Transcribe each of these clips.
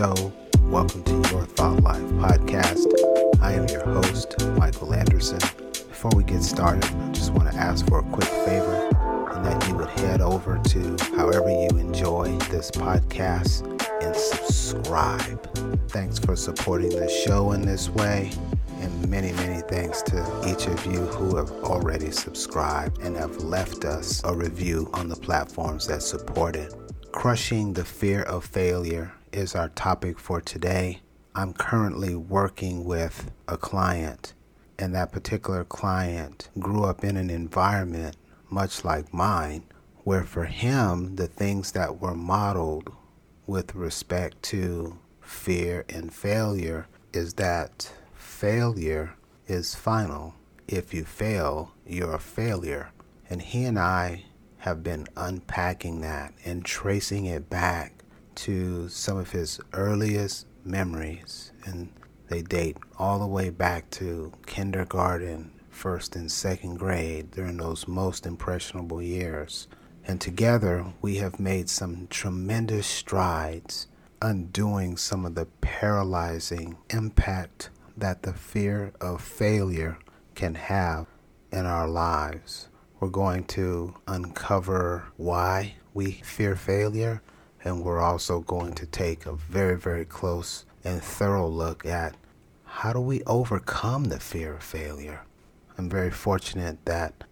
show. Welcome to Your Thought Life podcast. I am your host, Michael Anderson. Before we get started, I just want to ask for a quick favor and that you would head over to however you enjoy this podcast and subscribe. Thanks for supporting the show in this way. And many, many thanks to each of you who have already subscribed and have left us a review on the platforms that support it. Crushing the fear of failure is our topic for today. I'm currently working with a client, and that particular client grew up in an environment much like mine, where for him, the things that were modeled with respect to fear and failure is that failure is final. If you fail, you're a failure. And he and I have been unpacking that and tracing it back to some of his earliest memories. And they date all the way back to kindergarten, first and second grade, during those most impressionable years. And together, we have made some tremendous strides undoing some of the paralyzing impact that the fear of failure can have in our lives. We're going to uncover why we fear failure, and we're also going to take a very, very close and thorough look at how do we overcome the fear of failure. I'm very fortunate that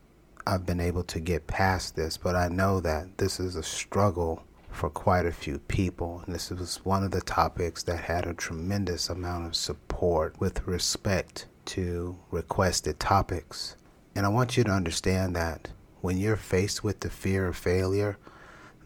I've been able to get past this, but I know that this is a struggle for quite a few people. And this was one of the topics that had a tremendous amount of support with respect to requested topics. And I want you to understand that when you're faced with the fear of failure,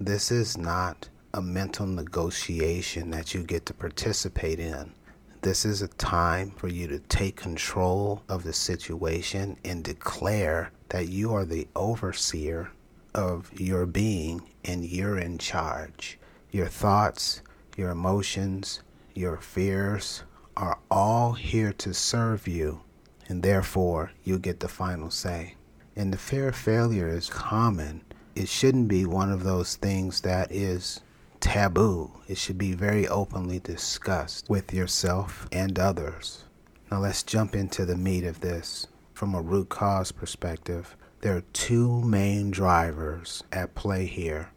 this is not a mental negotiation that you get to participate in. This is a time for you to take control of the situation and declare that you are the overseer of your being and you're in charge. Your thoughts, your emotions, your fears are all here to serve you, and therefore you get the final say. And the fear of failure is common. It shouldn't be one of those things that is taboo. It should be very openly discussed with yourself and others. Now let's jump into the meat of this from a root cause perspective. There are two main drivers at play here.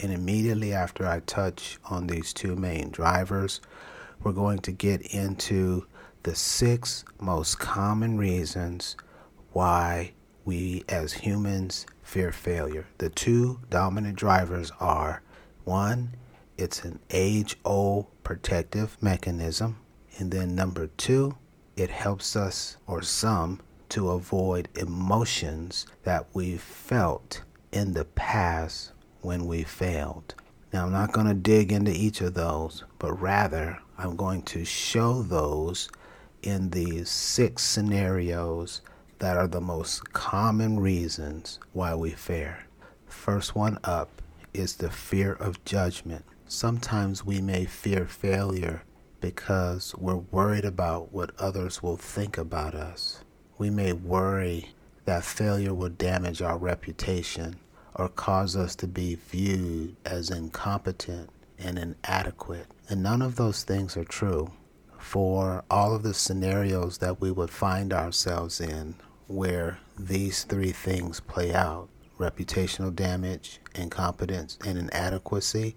And immediately after I touch on these two main drivers, we're going to get into the six most common reasons why we as humans fear failure. The two dominant drivers are one, it's an age old protective mechanism. And then number two, it helps us or some to avoid emotions that we felt in the past when we failed. Now, I'm not going to dig into each of those, but rather I'm going to show those in these six scenarios that are the most common reasons why we fear. First one up is the fear of judgment. Sometimes we may fear failure because we're worried about what others will think about us we may worry that failure will damage our reputation or cause us to be viewed as incompetent and inadequate. And none of those things are true. For all of the scenarios that we would find ourselves in where these three things play out reputational damage, incompetence, and inadequacy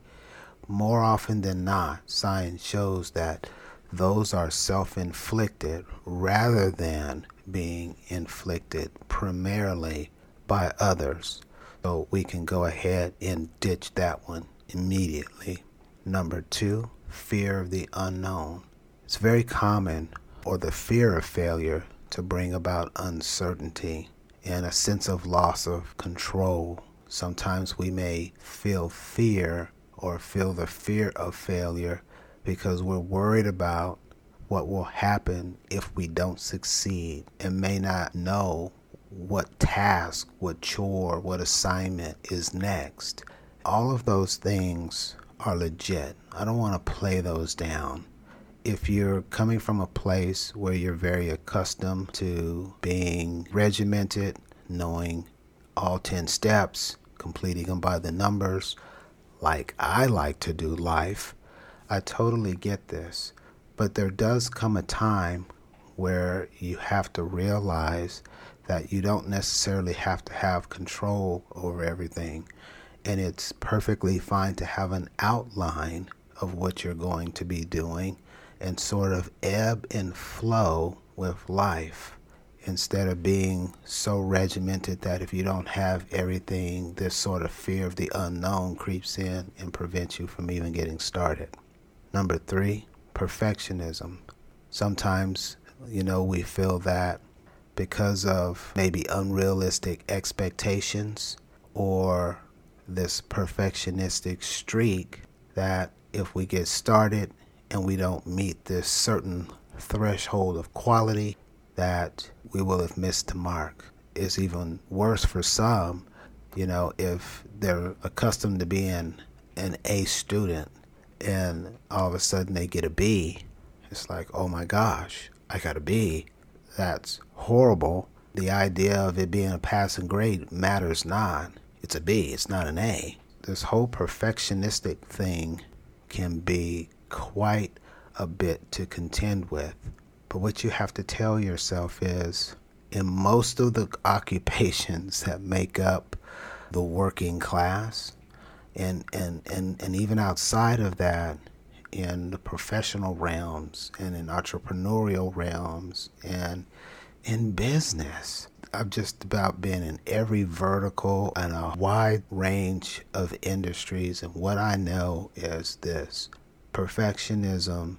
more often than not, science shows that those are self inflicted rather than being inflicted primarily by others. So we can go ahead and ditch that one immediately. Number two, fear of the unknown. It's very common, or the fear of failure, to bring about uncertainty and a sense of loss of control. Sometimes we may feel fear or feel the fear of failure because we're worried about what will happen if we don't succeed and may not know what task, what chore, what assignment is next. All of those things are legit. I don't want to play those down. If you're coming from a place where you're very accustomed to being regimented, knowing all 10 steps, completing them by the numbers, like I like to do life, I totally get this. But there does come a time where you have to realize that you don't necessarily have to have control over everything. And it's perfectly fine to have an outline of what you're going to be doing and sort of ebb and flow with life instead of being so regimented that if you don't have everything, this sort of fear of the unknown creeps in and prevents you from even getting started. Number three, perfectionism. Sometimes, you know, we feel that because of maybe unrealistic expectations or this perfectionistic streak that if we get started and we don't meet this certain threshold of quality that we will have missed the mark. It's even worse for some, you know, if they're accustomed to being an A student and all of a sudden they get a B. It's like, oh my gosh, I got a B. That's horrible. The idea of it being a passing grade matters not. It's a B, it's not an A. This whole perfectionistic thing can be quite a bit to contend with. But what you have to tell yourself is in most of the occupations that make up the working class, and, and, and, and even outside of that, in the professional realms and in entrepreneurial realms and in business. I've just about been in every vertical and a wide range of industries. And what I know is this perfectionism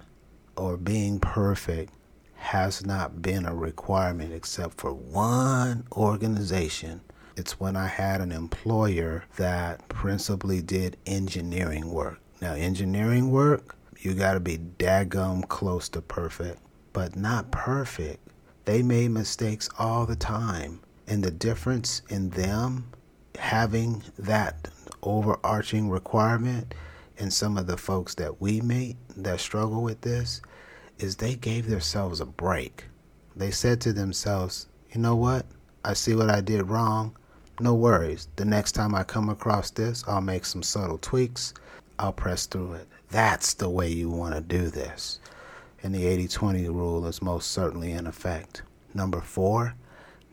or being perfect has not been a requirement except for one organization. It's when I had an employer that principally did engineering work. Now, engineering work, you got to be daggum close to perfect, but not perfect. They made mistakes all the time. And the difference in them having that overarching requirement and some of the folks that we meet that struggle with this is they gave themselves a break. They said to themselves, you know what? I see what I did wrong. No worries. The next time I come across this, I'll make some subtle tweaks. I'll press through it. That's the way you want to do this. And the 80 20 rule is most certainly in effect. Number four,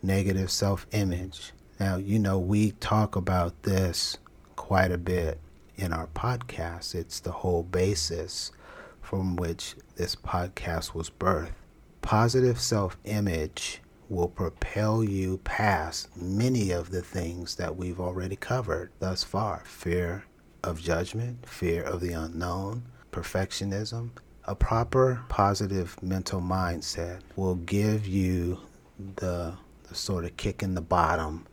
negative self image. Now, you know, we talk about this quite a bit in our podcast. It's the whole basis from which this podcast was birthed. Positive self image will propel you past many of the things that we've already covered thus far fear of judgment, fear of the unknown, perfectionism. A proper positive mental mindset will give you the, the sort of kick in the bottom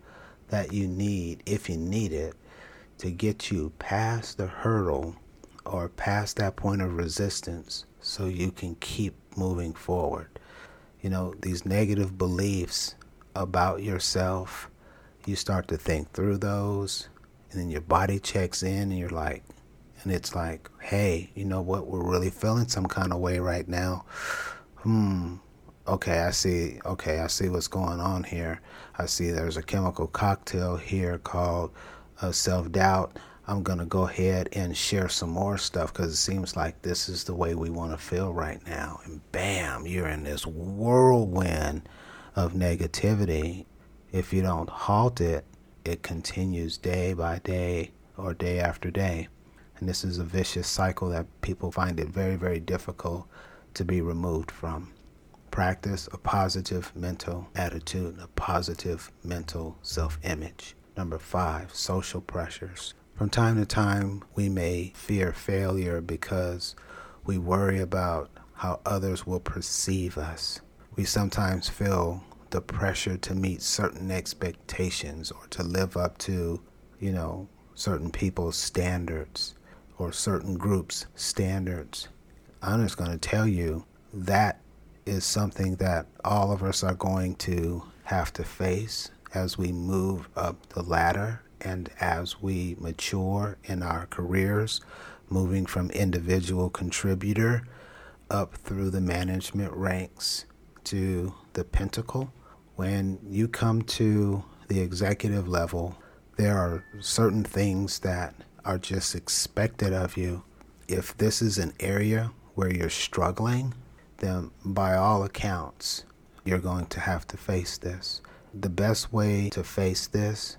that you need, if you need it, to get you past the hurdle or past that point of resistance so you can keep moving forward. You know, these negative beliefs about yourself, you start to think through those, and then your body checks in, and you're like, and it's like, hey, you know what? We're really feeling some kind of way right now. Hmm. Okay, I see. Okay, I see what's going on here. I see there's a chemical cocktail here called uh, self doubt, I'm going to go ahead and share some more stuff because it seems like this is the way we want to feel right now. And bam, you're in this whirlwind of negativity. If you don't halt it, it continues day by day or day after day. And this is a vicious cycle that people find it very, very difficult to be removed from. Practice a positive mental attitude, a positive mental self image. Number five, social pressures. From time to time, we may fear failure because we worry about how others will perceive us. We sometimes feel the pressure to meet certain expectations or to live up to, you know, certain people's standards or certain groups' standards. I'm just going to tell you that is something that all of us are going to have to face as we move up the ladder and as we mature in our careers, moving from individual contributor up through the management ranks to the pinnacle. When you come to the executive level, there are certain things that are just expected of you, if this is an area where you're struggling, then by all accounts, you're going to have to face this. The best way to face this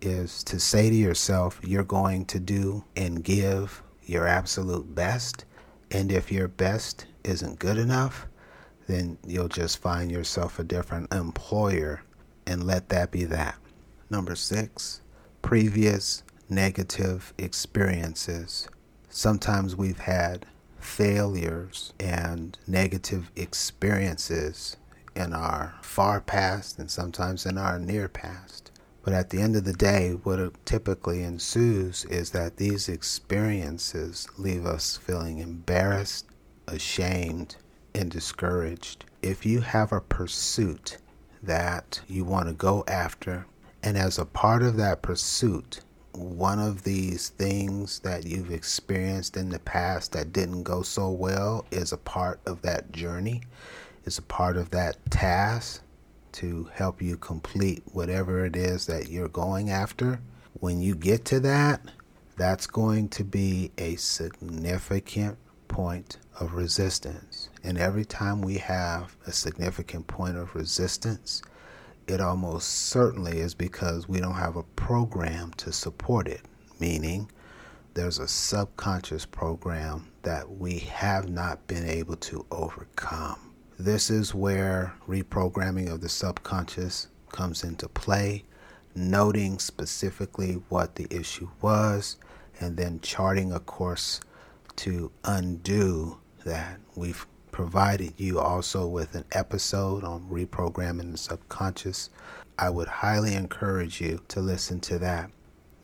is to say to yourself, you're going to do and give your absolute best. And if your best isn't good enough, then you'll just find yourself a different employer and let that be that. Number six, previous negative experiences. Sometimes we've had failures and negative experiences in our far past and sometimes in our near past. But at the end of the day, what typically ensues is that these experiences leave us feeling embarrassed, ashamed, and discouraged. If you have a pursuit that you want to go after, and as a part of that pursuit, one of these things that you've experienced in the past that didn't go so well is a part of that journey, is a part of that task to help you complete whatever it is that you're going after. When you get to that, that's going to be a significant point of resistance. And every time we have a significant point of resistance, it almost certainly is because we don't have a program to support it, meaning there's a subconscious program that we have not been able to overcome. This is where reprogramming of the subconscious comes into play, noting specifically what the issue was, and then charting a course to undo that. We've provided you also with an episode on reprogramming the subconscious. I would highly encourage you to listen to that.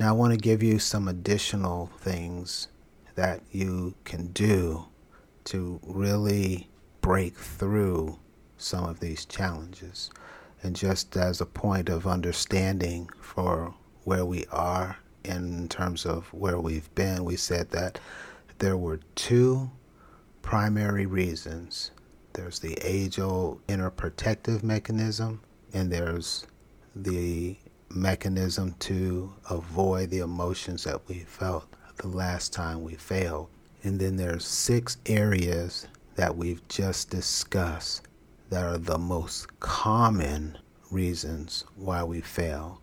Now, I want to give you some additional things that you can do to really break through some of these challenges. And just as a point of understanding for where we are in terms of where we've been, we said that there were two primary reasons. There's the age old inner protective mechanism, and there's the mechanism to avoid the emotions that we felt the last time we failed. And then there's six areas that we've just discussed that are the most common reasons why we fail.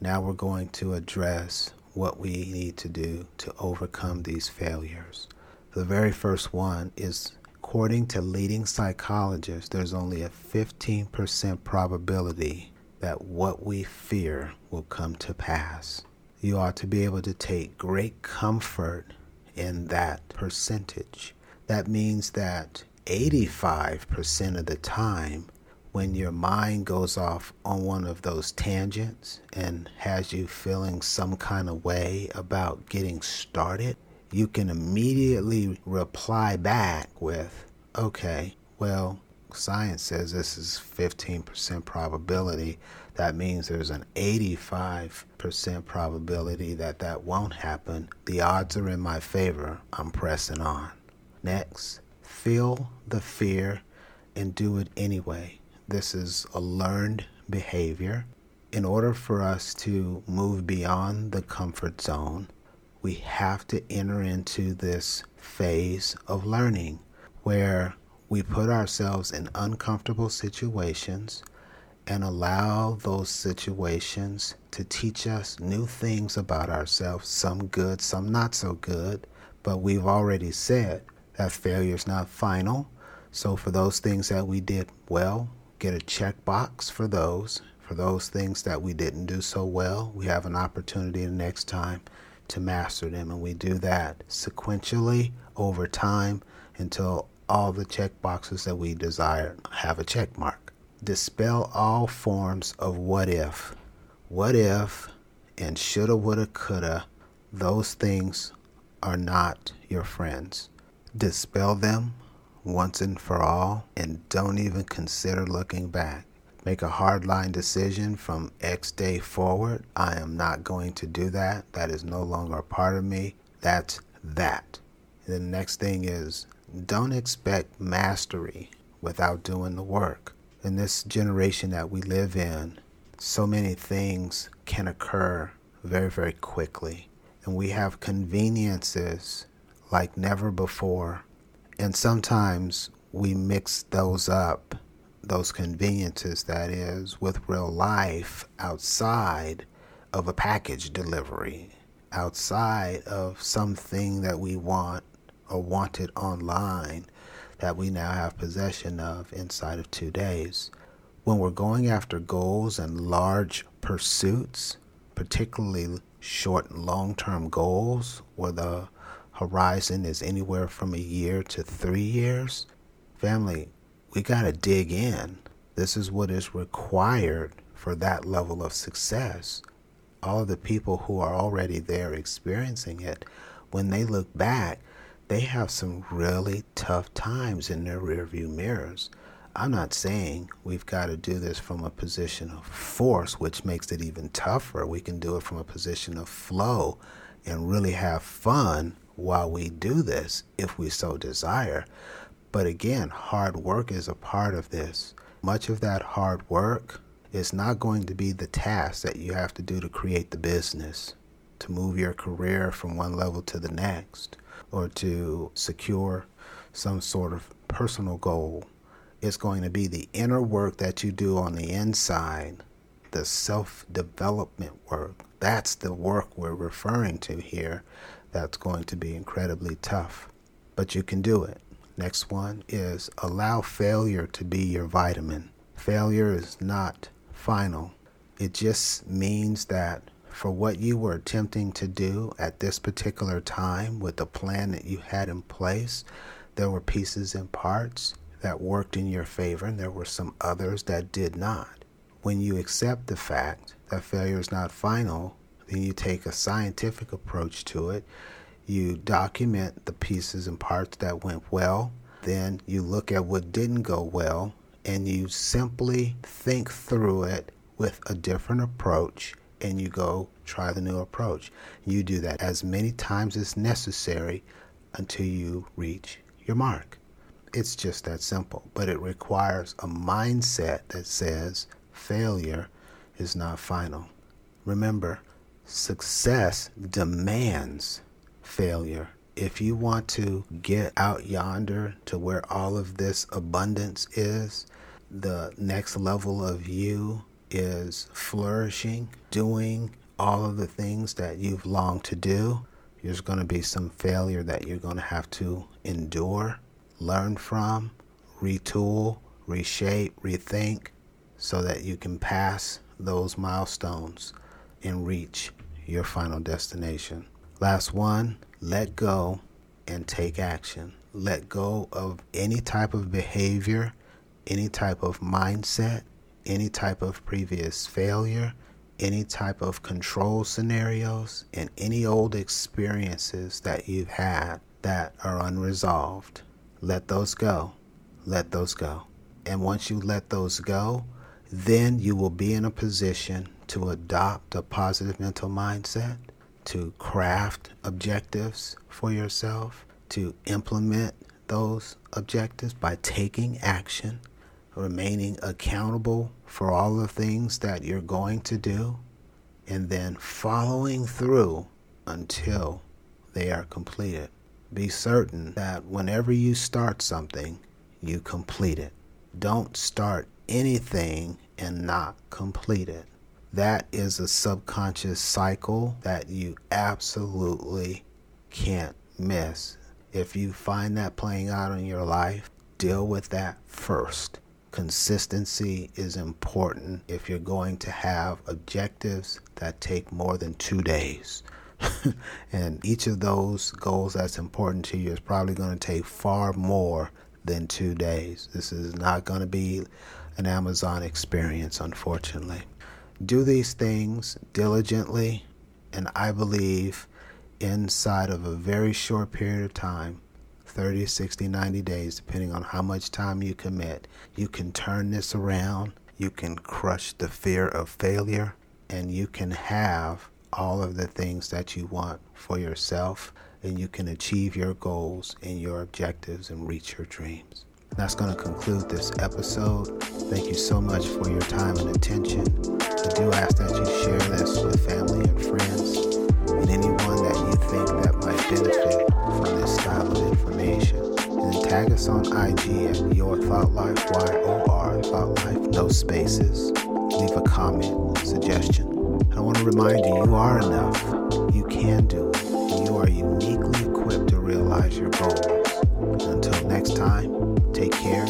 Now we're going to address what we need to do to overcome these failures. The very first one is according to leading psychologists, there's only a 15% probability that what we fear will come to pass. You ought to be able to take great comfort in that percentage. That means that 85% of the time, when your mind goes off on one of those tangents and has you feeling some kind of way about getting started, you can immediately reply back with, okay, well, science says this is 15% probability. That means there's an 85% probability that that won't happen. The odds are in my favor. I'm pressing on. Next, feel the fear and do it anyway. This is a learned behavior. In order for us to move beyond the comfort zone, we have to enter into this phase of learning where we put ourselves in uncomfortable situations and allow those situations to teach us new things about ourselves, some good, some not so good. But we've already said that failure is not final. So, for those things that we did well, get a check box for those. For those things that we didn't do so well, we have an opportunity the next time to master them. And we do that sequentially over time until all the check boxes that we desire have a check mark. Dispel all forms of what if. What if and shoulda, woulda, coulda, those things are not your friends. Dispel them once and for all and don't even consider looking back make a hardline decision from X day forward. I am not going to do that. That is no longer a part of me. That's that. The next thing is don't expect mastery without doing the work. In this generation that we live in, so many things can occur very, very quickly. And we have conveniences like never before. And sometimes we mix those up, those conveniences, that is, with real life outside of a package delivery, outside of something that we want or wanted online that we now have possession of inside of two days. When we're going after goals and large pursuits, particularly short and long term goals, where the horizon is anywhere from a year to three years, family, we got to dig in. This is what is required for that level of success. All the people who are already there experiencing it, when they look back, they have some really tough times in their rearview mirrors. I'm not saying we've got to do this from a position of force, which makes it even tougher. We can do it from a position of flow and really have fun while we do this if we so desire. But again, hard work is a part of this. Much of that hard work is not going to be the task that you have to do to create the business, to move your career from one level to the next, or to secure some sort of personal goal. It's going to be the inner work that you do on the inside, the self development work. That's the work we're referring to here that's going to be incredibly tough, but you can do it. Next one is allow failure to be your vitamin. Failure is not final, it just means that for what you were attempting to do at this particular time with the plan that you had in place, there were pieces and parts that worked in your favor, and there were some others that did not. When you accept the fact that failure is not final, then you take a scientific approach to it. You document the pieces and parts that went well. Then you look at what didn't go well and you simply think through it with a different approach and you go try the new approach. You do that as many times as necessary until you reach your mark. It's just that simple, but it requires a mindset that says failure is not final. Remember, Success demands failure. If you want to get out yonder to where all of this abundance is, the next level of you is flourishing, doing all of the things that you've longed to do. There's going to be some failure that you're going to have to endure, learn from, retool, reshape, rethink, so that you can pass those milestones and reach your final destination. Last one, let go and take action. Let go of any type of behavior, any type of mindset, any type of previous failure, any type of control scenarios, and any old experiences that you've had that are unresolved. Let those go. Let those go. And once you let those go, then you will be in a position to adopt a positive mental mindset, to craft objectives for yourself, to implement those objectives by taking action, remaining accountable for all the things that you're going to do, and then following through until they are completed. Be certain that whenever you start something, you complete it. Don't start anything and not complete it. That is a subconscious cycle that you absolutely can't miss. If you find that playing out in your life, deal with that first. Consistency is important if you're going to have objectives that take more than two days. and each of those goals that's important to you is probably going to take far more than two days. This is not going to be an Amazon experience, unfortunately. Do these things diligently, and I believe inside of a very short period of time 30, 60, 90 days, depending on how much time you commit you can turn this around. You can crush the fear of failure, and you can have all of the things that you want for yourself and you can achieve your goals and your objectives and reach your dreams. That's going to conclude this episode. Thank you so much for your time and attention. We do ask that you share this with family and friends and anyone that you think that might benefit from this style of information. And tag us on IG at Your Thought Life, Y O R Thought Life, no spaces. Leave a comment, suggestion. I want to remind you you are enough, you can do it, you are uniquely equipped to realize your goals. Until next time, take care